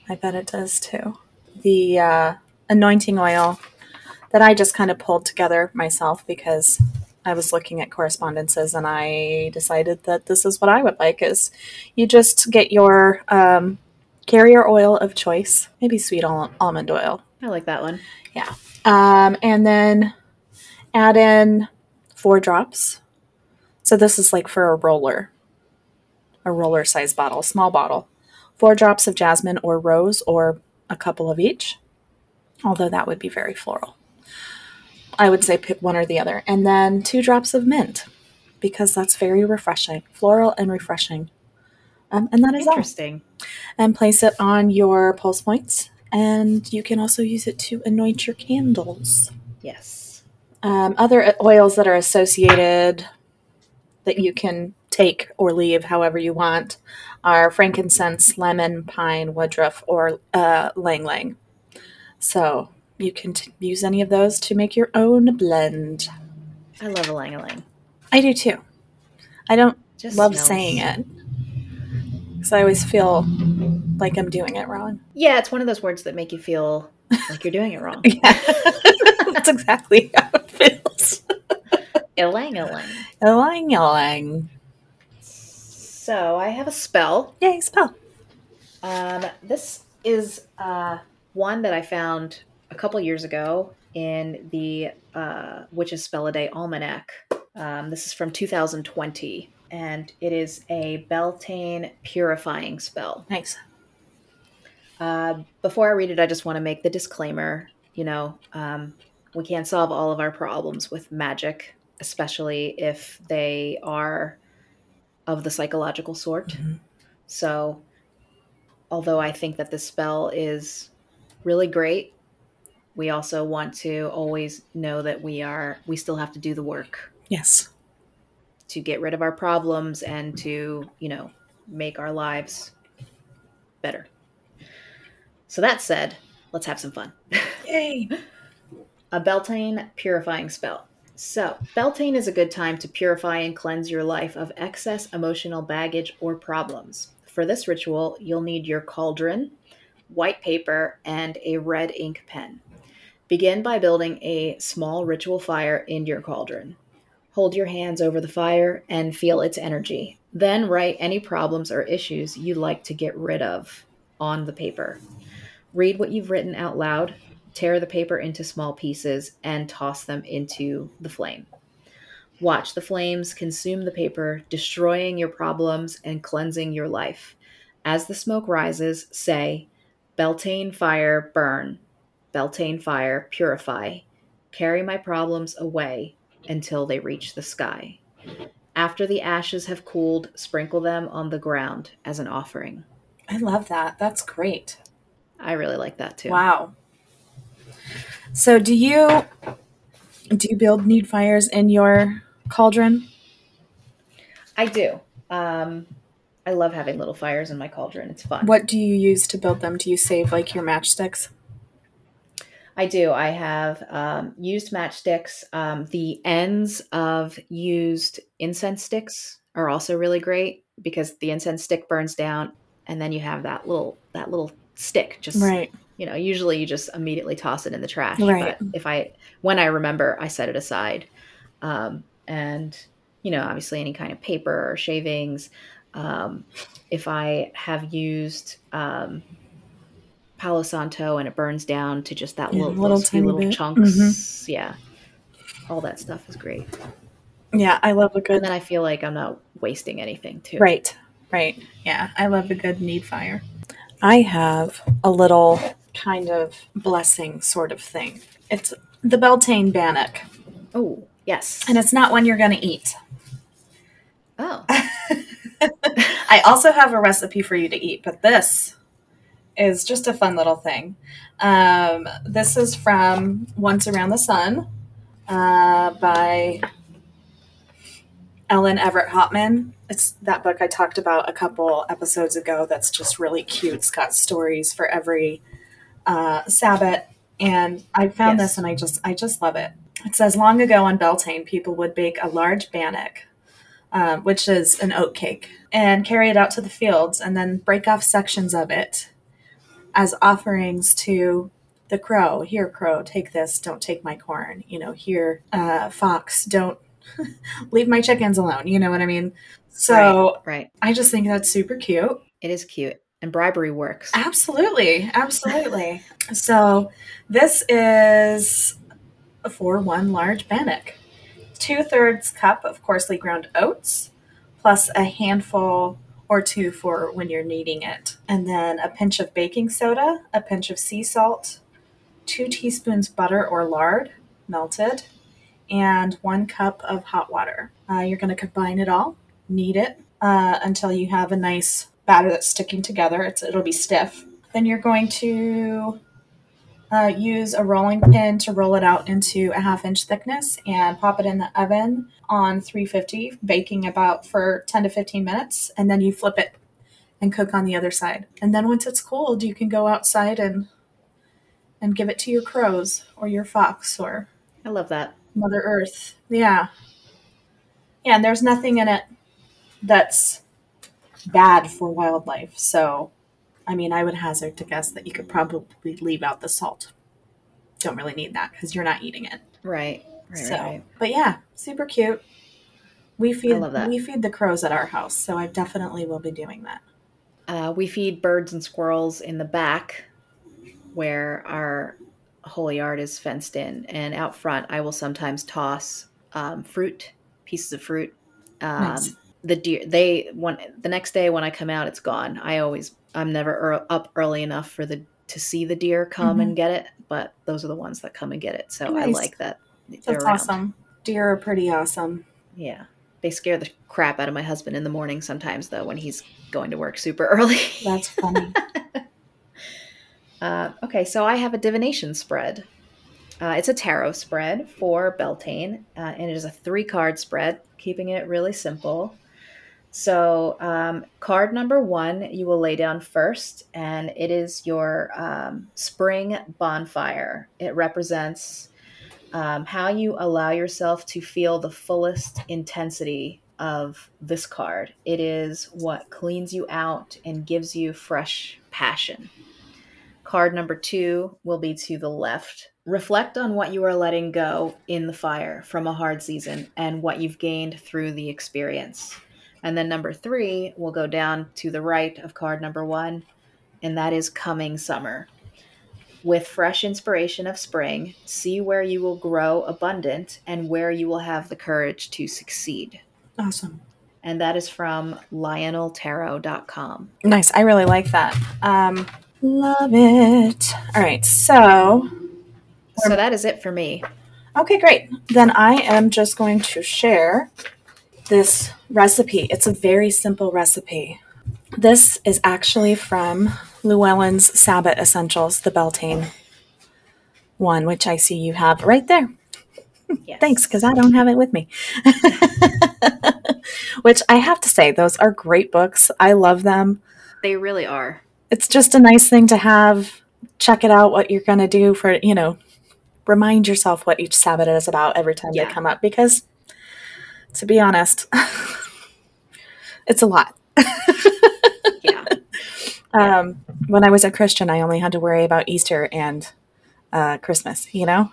I bet it does too. The uh, anointing oil that I just kind of pulled together myself because I was looking at correspondences and I decided that this is what I would like is you just get your um, carrier oil of choice, maybe sweet al- almond oil, I like that one. Yeah. Um, and then add in four drops. So this is like for a roller, a roller size bottle, small bottle. Four drops of jasmine or rose, or a couple of each. Although that would be very floral. I would say pick one or the other, and then two drops of mint, because that's very refreshing, floral and refreshing. Um, and that is all Interesting. and place it on your pulse points. And you can also use it to anoint your candles. Yes. Um, other oils that are associated that you can take or leave however you want are frankincense, lemon, pine, woodruff, or uh, lang lang. So you can t- use any of those to make your own blend. I love a lang a lang. I do too. I don't Just love smells- saying it because I always feel like I'm doing it wrong. Yeah, it's one of those words that make you feel like you're doing it wrong. Yeah, that's exactly how it feels. Ilang ilang. Ylang ylang. So I have a spell. Yay, spell. Um, this is uh, one that I found a couple years ago in the uh, Witch's Spell a Day Almanac. Um, this is from 2020, and it is a Beltane purifying spell. Nice. Uh, before I read it, I just want to make the disclaimer. You know, um, we can't solve all of our problems with magic, especially if they are of the psychological sort. Mhm. So, although I think that this spell is really great, we also want to always know that we are we still have to do the work Yes. to get rid of our problems and to, you know, make our lives better. So that said, let's have some fun. Yay. a Beltane purifying spell. So, Beltane is a good time to purify and cleanse your life of excess emotional baggage or problems. For this ritual, you'll need your cauldron, white paper, and a red ink pen. Begin by building a small ritual fire in your cauldron. Hold your hands over the fire and feel its energy. Then write any problems or issues you'd like to get rid of on the paper. Read what you've written out loud, tear the paper into small pieces, and toss them into the flame. Watch the flames consume the paper, destroying your problems and cleansing your life. As the smoke rises, say, Beltane fire, burn. Beltane fire, purify. Carry my problems away until they reach the sky. After the ashes have cooled, sprinkle them on the ground as an offering. I love that. That's great. I really like that too. Wow. So do you do you build need fires in your cauldron? I do. Um, I love having little fires in my cauldron. It's fun. What do you use to build them? Do you save like your matchsticks? I do. I have um, used matchsticks. Um, the ends of used incense sticks are also really great because the incense stick burns down, and then you have that little that little stick just Right. you know usually you just immediately toss it in the trash Right. but if i when i remember i set it aside um, and you know obviously any kind of paper or shavings um, if i have used um, palo santo and it burns down to just that Yeah, little, little tiny little bit. Mm-hmm. chunks yeah all that stuff is great Yeah, I love a and good then i feel like i'm not wasting anything too Right. Right. Yeah, I love a good need fire. I have a little kind of blessing sort of thing. It's the Beltane Bannock, oh yes and it's not one you're going to eat. oh I also have a recipe for you to eat, but this is just a fun little thing. Um, this is from Once Around the Sun uh, by Ellen Evert Hopman. It's that book I talked about a couple episodes ago. That's just really cute. It's got stories for every uh, Sabbath, and I found Yes. this and I just I just love it. It says long ago on Beltane, people would bake a large bannock, um, which is an oat cake, and carry it out to the fields, and then break off sections of it as offerings to the crow. Here, crow, take this. Don't take my corn. You know, here, uh, fox, don't leave my chickens alone. You know what I mean? So right I just think that's super cute. it is cute and bribery works Absolutely, absolutely. so this is for one large bannock. Two thirds cup of coarsely ground oats, plus a handful or two for when you're kneading it. And then a pinch of baking soda, a pinch of sea salt, two teaspoons butter or lard, melted, and one cup of hot water. Uh, you're going to combine it all, knead it uh, until you have a nice batter that's sticking together. It's, it'll be stiff. Then you're going to uh, use a rolling pin to roll it out into a half inch thickness and pop it in the oven on 350, baking about for 10 to 15 minutes. And then you flip it and cook on the other side. And then once it's cooled, you can go outside and and give it to your crows or your fox or i love that Mother Earth. Yeah. Yeah, and there's nothing in it that's bad for wildlife. So, I mean, I would hazard to guess that you could probably leave out the salt. Don't really need that because you're not eating it. right right so, right, right. but yeah, super cute. We feed love that. we feed the crows at our house, so I definitely will be doing that. Uh, we feed birds and squirrels in the back where our whole yard is fenced in. And out front, I will sometimes toss um, fruit, pieces of fruit. Um, Nice. The deer, they, when, the next day when I come out, it's gone. I always, I'm never ear up early enough for the, to see the deer come and get it, but those are the ones that come and get it. So I like that. That's around. awesome. Deer are pretty awesome. Yeah. They scare the crap out of my husband in the morning sometimes, though, when he's going to work super early. That's funny. Uh, okay, so I have a divination spread. Uh, it's a tarot spread for Beltane, uh, and it is a three card spread, keeping it really simple. So, um, card number one, you will lay down first, and it is your um, spring bonfire. It represents um, how you allow yourself to feel the fullest intensity of this card. It is what cleans you out and gives you fresh passion. Card number two will be to the left. Reflect on what you are letting go in the fire from a hard season and what you've gained through the experience. And then number three will go down to the right of card number one, and that is coming summer. With fresh inspiration of spring, see where you will grow abundant and where you will have the courage to succeed. Awesome. And that is from lioneltarot.com. Nice. I really like that. Um, love it. All right. So, So that is it for me. okay, great. Then I am just going to share this recipe. It's a very simple recipe. This is actually from Llewellyn's Sabbath Essentials, the Beltane one, which I see you have right there. Yes. Thanks, because I don't have it with me. which I have to say, those are great books. I love them. They really are. It's just a nice thing to have. Check it out, what you're going to do for, you know, remind yourself what each Sabbath is about every time Yeah. they come up. Because, to be honest, it's a lot. Yeah. Um, when I was a Christian, I only had to worry about Easter and uh, Christmas, you know?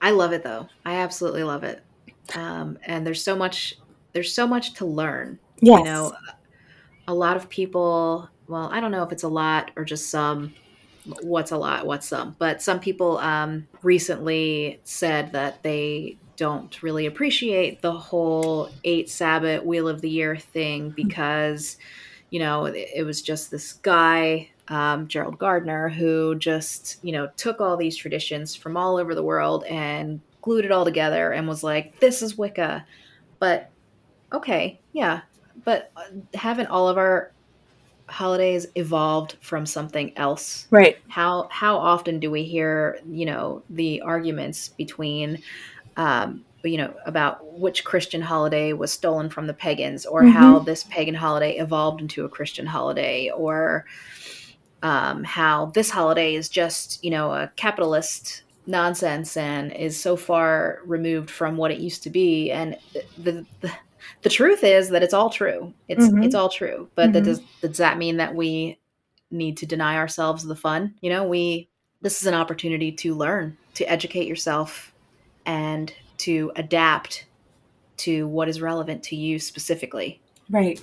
I love it though. I absolutely love it. Um, and there's so much there's so much to learn. Yes. You know, a lot of people, well, I don't know if it's a lot or just some what's a lot, what's some, but some people um, recently said that they don't really appreciate the whole eight Sabbath Wheel of the Year thing because, you know, it, it was just this guy, um, Gerald Gardner, who just, you know, took all these traditions from all over the world and glued it all together and was like, this is Wicca. But okay, yeah, but uh, haven't all of our holidays evolved from something else? right. How how often do we hear you know the arguments between um, you know about which Christian holiday was stolen from the pagans, or Mhm. how this pagan holiday evolved into a Christian holiday, or um, how this holiday is just you know a capitalist nonsense and is so far removed from what it used to be and the the, the truth is that it's all true it's Mhm. it's all true but that Mhm. does does that mean that we need to deny ourselves the fun you know we this is an opportunity to learn to educate yourself and to adapt to what is relevant to you specifically Right.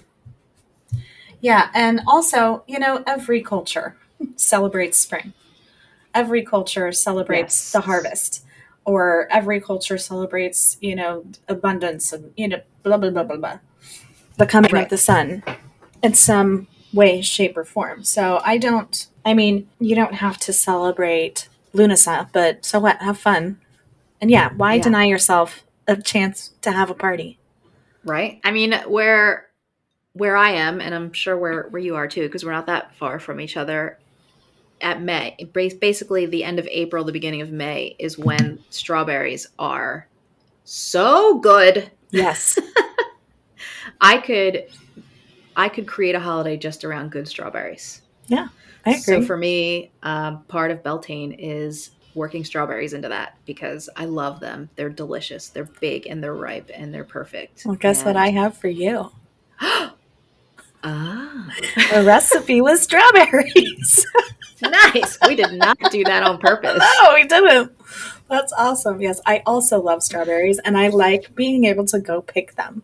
Yeah, and also, you know, every culture celebrates spring. Every culture celebrates Yes. the harvest, or every culture celebrates, you know, abundance and you know, blah blah blah blah blah. The coming Right. of the sun, in some way, shape, or form. So I don't. I mean, you don't have to celebrate Lughnasadh, but so what? Have fun, and yeah, why Yeah. deny yourself a chance to have a party? right i mean where where i am and i'm sure where where you are too because we're not that far from each other at may basically the end of april the beginning of may is when strawberries are so good Yes. i could i could create a holiday just around good strawberries Yeah, I agree. so for me um, part of beltane is working strawberries into that because i love them they're delicious they're big and they're ripe and they're perfect well, guess what I have for you? ah A recipe with strawberries. nice. We did not do that on purpose. no, we didn't. That's awesome. Yes, I also love strawberries, and I like being able to go pick them.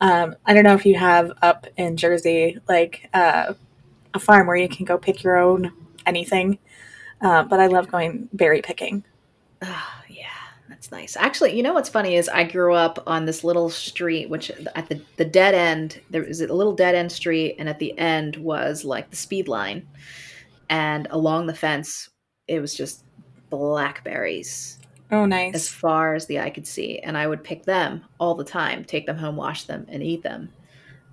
Um, I don't know if you have up in Jersey like uh, a farm where you can go pick your own anything, uh, but I love going berry picking. Oh, yeah, that's nice. Actually, you know what's funny is I grew up on this little street, which at the, the dead end, there was a little dead end street, and at the end was like the Speedline. And along the fence, it was just blackberries Oh, nice. as far as the eye could see. And I would pick them all the time, take them home, wash them, and eat them.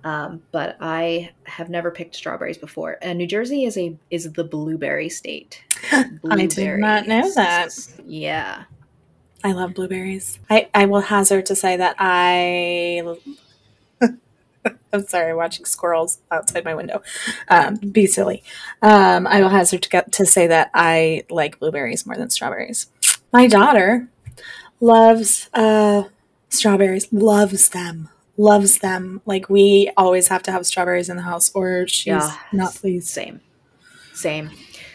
Um, but I have never picked strawberries before. And New Jersey is a is the blueberry state. I did not know that. Yeah. I love blueberries. I, I will hazard to say that I. I'm sorry, watching squirrels outside my window. Um, be silly. Um, I will hazard to, get, to say that I like blueberries more than strawberries. My daughter loves uh, strawberries, loves them, loves them. Like, we always have to have strawberries in the house or she's Yeah. not pleased. Same. Same.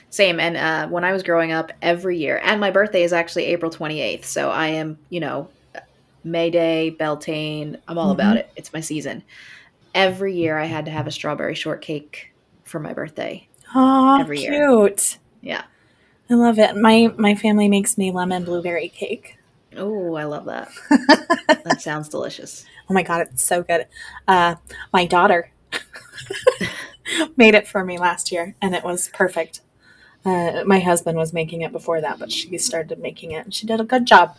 Same. And uh, when I was growing up, every year, and my birthday is actually April 28th. So I am, you know, May Day, Beltane. I'm all about Mhm. it. It's my season. Every year I had to have a strawberry shortcake for my birthday. Oh, Every year. cute. Yeah. I love it. My my family makes me lemon blueberry cake. Oh, I love that. that sounds delicious. Oh my god, it's so good. Uh, my daughter made it for me last year, and it was perfect. Uh, my husband was making it before that, but she started making it, and she did a good job.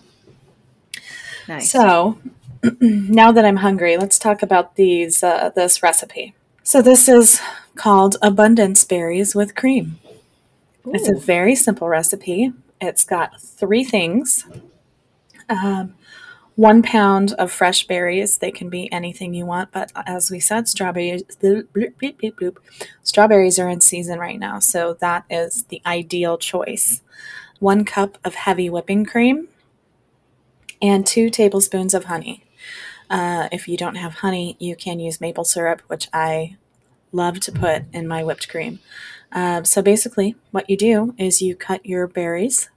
Nice. So now that I'm hungry, let's talk about these uh, this recipe. So this is called abundance berries with cream. It's a very simple recipe. It's got three things. Um, one pound of fresh berries. They can be anything you want, but as we said, strawberries. bloop, bloop, bloop. Strawberries are in season right now, so that is the ideal choice. One cup of heavy whipping cream, and two tablespoons of honey. Uh, if you don't have honey, you can use maple syrup, which I love to put in my whipped cream. Um, so basically, what you do is you cut your berries,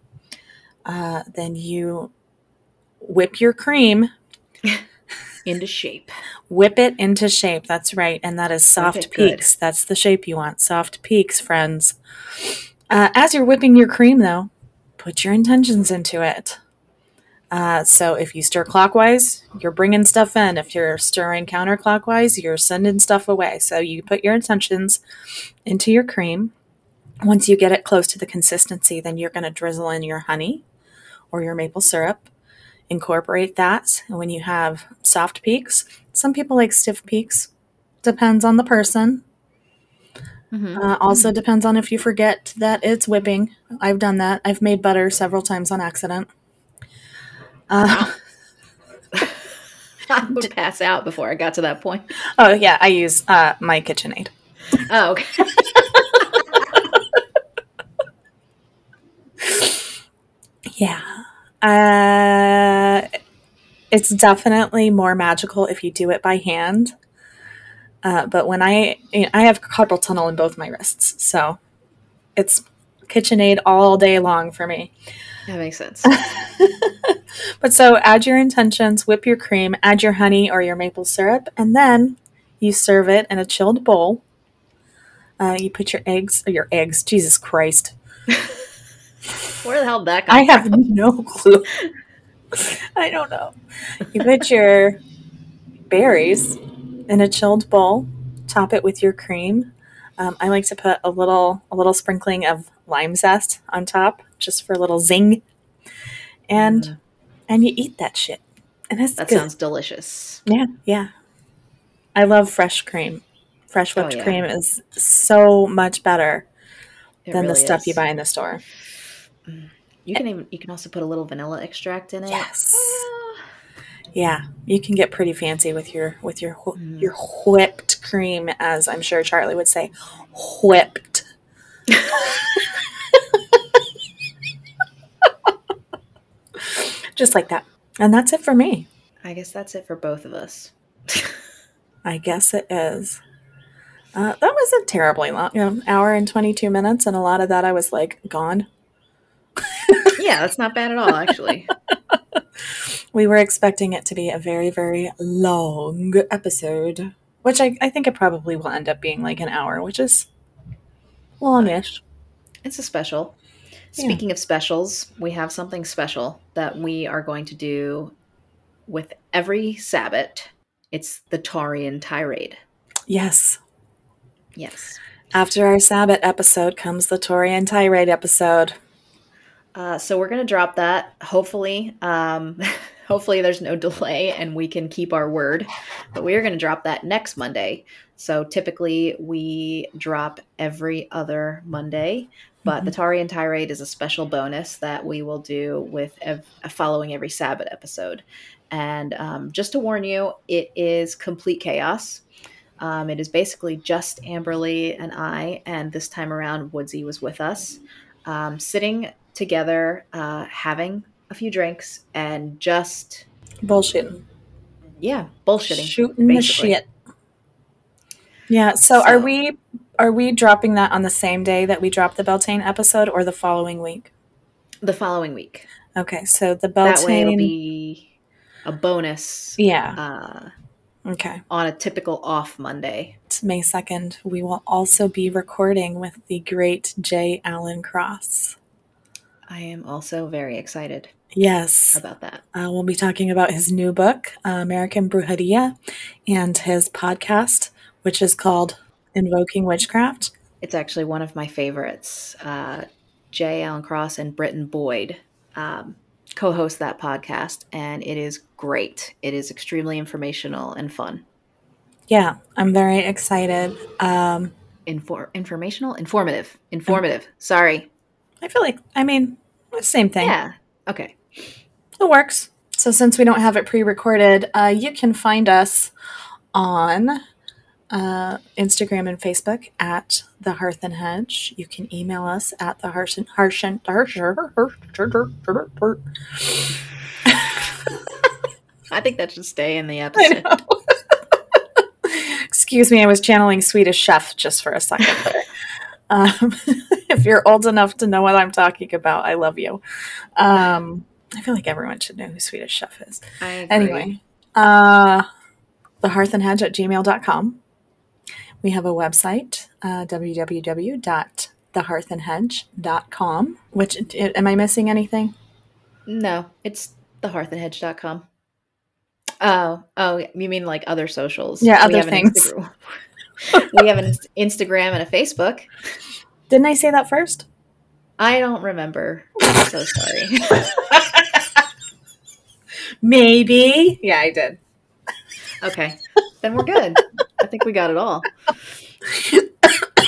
uh, then you whip your cream, Into shape. whip it into shape. That's right, and that is soft it good. peaks. That's the shape you want. Soft peaks, friends. Uh, as you're whipping your cream, though, put your intentions into it. Uh, so if you stir clockwise, you're bringing stuff in. If you're stirring counterclockwise, you're sending stuff away. So you put your intentions into your cream. Once you get it close to the consistency, then you're going to drizzle in your honey or your maple syrup. Incorporate that. When you have soft peaks, some people like stiff peaks. Depends on the person. Mhm. Uh, also depends on if you forget that it's whipping. I've done that. I've made butter several times on accident. Uh, I would pass out before I got to that point. oh yeah, I use uh, my KitchenAid. Oh, okay. Yeah. Uh, it's definitely more magical if you do it by hand. Uh, but when I you know, I have carpal tunnel in both my wrists, so it's KitchenAid all day long for me. That makes sense. But so add your intentions, whip your cream, add your honey or your maple syrup, and then you serve it in a chilled bowl. Uh, you put your eggs, or your eggs, Jesus Christ. Where the hell did that come I have no clue. I don't know. You put your berries in a chilled bowl, top it with your cream. Um, I like to put a little a little sprinkling of lime zest on top, just for a little zing. And Mm. and you eat that shit, and it's That good. sounds delicious. yeah, yeah. I love fresh cream. Fresh Oh, whipped yeah. cream is so much better It than the stuff is. you buy in the store. You can even you can also put a little vanilla extract in it. Yes. Ah. Yeah, you can get pretty fancy with your with your Mhm. your whipped cream, as I'm sure Charlie would say, whipped. Just like that, and that's it for me. I guess that's it for both of us. I guess it is. Uh, that wasn't terribly long, you know, hour and twenty two minutes, and a lot of that I was like gone. Yeah, that's not bad at all, actually. We were expecting it to be a very very long episode, which I, I think it probably will end up being like an hour, which is longish. It's a special. Yeah. Speaking of specials, we have something special that we are going to do with every Sabbath. It's the Taurian tirade. Yes. Yes. After our Sabbath episode comes the Torian tirade episode. Uh, so we're going to drop that. Hopefully, um, hopefully there's no delay and we can keep our word. But we are going to drop that next Monday. So typically we drop every other Monday. But the Tarian tirade is a special bonus that we will do with ev- following every Sabbath episode. And um, just to warn you, it is complete chaos. Um, it is basically just Amberly and I, and this time around, Woodsy was with us, um, sitting together, uh, having a few drinks, and just Bullshitting. yeah, bullshitting. Shooting the shit. Yeah, so, are we are we dropping that on the same day that we drop the Beltane episode or the following week? The following week. Okay, so the Beltane. That way it'll be a bonus Yeah. uh, Okay. on a typical off Monday. It's May 2nd. We will also be recording with the great J. Allen Cross. I am also very excited Yes. about that. Uh, we'll be talking about his new book, uh, American Brujeria, and his podcast, which is called Invoking Witchcraft. It's actually one of my favorites. Uh, J. Allen Cross and Britton Boyd um, co host that podcast, and it is great. It is extremely informational and fun. Yeah, I'm very excited. Um, Infor- informational? Informative. Informative. Sorry. I feel like, I mean, same thing. Yeah. Okay. It works. So since we don't have it pre-recorded, uh, you can find us on uh, Instagram and Facebook at the Hearth and Hedge. You can email us at the Harsh and Harsh and Harsh. I think that should stay in the episode. Excuse me, I was channeling Swedish Chef just for a second there. Um, if you're old enough to know what I'm talking about, I love you. Um, I feel like everyone should know who Swedish Chef is. Anyway, uh, the hearth and hedge at gmail.com. We have a website, uh, www.thehearthandhedge.com, which, am I missing anything? No, it's thehearthandhedge.com. Oh, oh, you mean like other socials? Yeah, other things. We have an Instagram and a Facebook. Didn't I say that first? I don't remember. I'm so sorry. Maybe. Yeah, I did. Okay, then we're good. I think we got it all.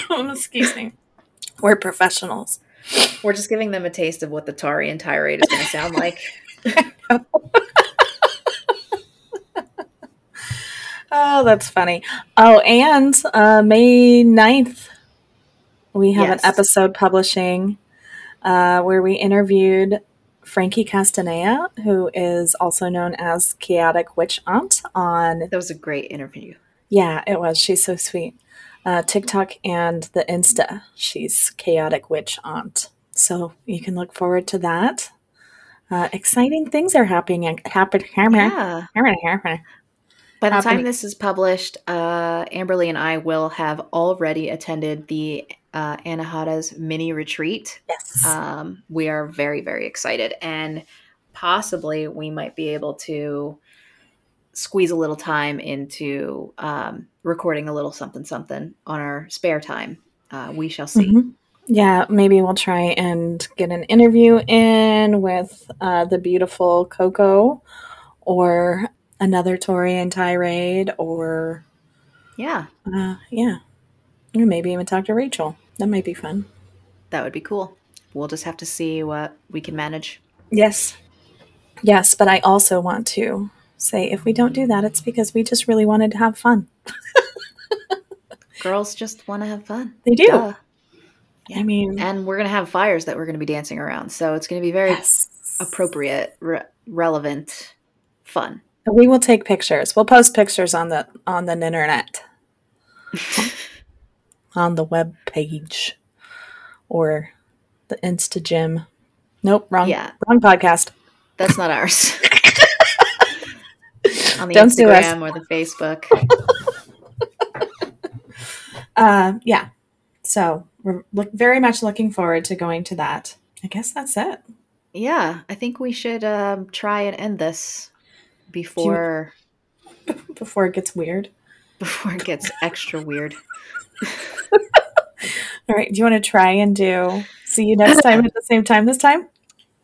Excuse me. We're professionals. We're just giving them a taste of what the Tarian tirade is going to sound like. Oh, that's funny. Oh, and uh, May 9th, we have Yes. an episode publishing uh, where we interviewed Frankie Castaneda, who is also known as Chaotic Witch Aunt on, That was a great interview. yeah, it was. She's so sweet. Uh, TikTok and the Insta. She's Chaotic Witch Aunt. So you can look forward to that. Uh, exciting things are happening. Happen, Yeah. Happening. By the time this is published, uh, Amberly and I will have already attended the uh, Anahata's mini retreat. Yes. Um, we are very, very excited, and possibly we might be able to squeeze a little time into um, recording a little something, something on our spare time. Uh, we shall see. Mhm. Yeah, maybe we'll try and get an interview in with uh, the beautiful Coco or another Torian tirade or, Yeah, uh, yeah, or maybe even talk to Rachel. That might be fun. that would be cool. We'll just have to see what we can manage. Yes. Yes, but I also want to say if we don't do that, it's because we just really wanted to have fun. Girls just want to have fun. They do. Duh. I mean, And we're going to have fires that we're going to be dancing around. So it's going to be very yes. appropriate, re- relevant, fun. We will take pictures. We'll post pictures on the on the internet. on the web page or the Insta gym. Nope, wrong. Yeah. wrong podcast. That's not ours. On the Don't. Instagram or the Facebook. Uh, yeah. So we're look very much looking forward to going to that. I guess that's it. Yeah, I think we should um, try and end this before Before it gets weird. before it gets extra weird. All right. Do you want to try and do? See you next time at the same time this time.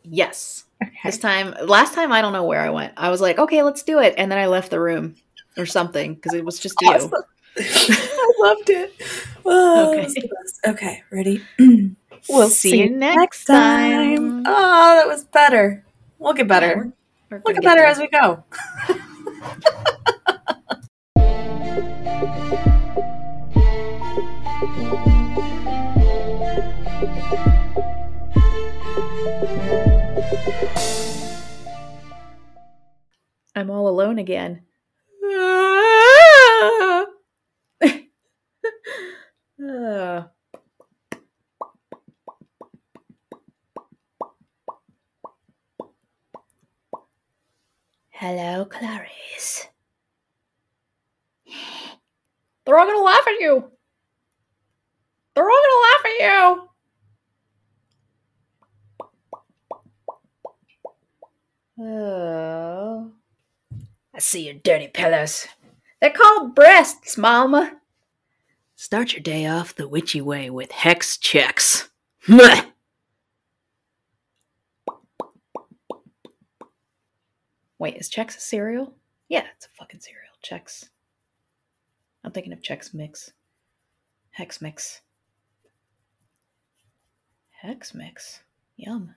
Yes. Okay. This time, last time I don't know where I went. I was like, okay, let's do it, and then I left the room or something because it was just you. I loved it. Oh, Okay. it was the best. Okay, ready? we'll See you next time. Oh, that was better. We'll get better. We're- gonna get better there. as we go. I'm all alone again. Uh. Hello, Clarice. They're all gonna laugh at you. They're all gonna laugh at you. Oh. I see your dirty pillows. They're called breasts, Mama. Start your day off the witchy way with hex Chex. Wait, is Chex a cereal? Yeah, it's a fucking cereal. Chex. I'm thinking of Chex Mix. Hex Mix. Hex Mix. Yum.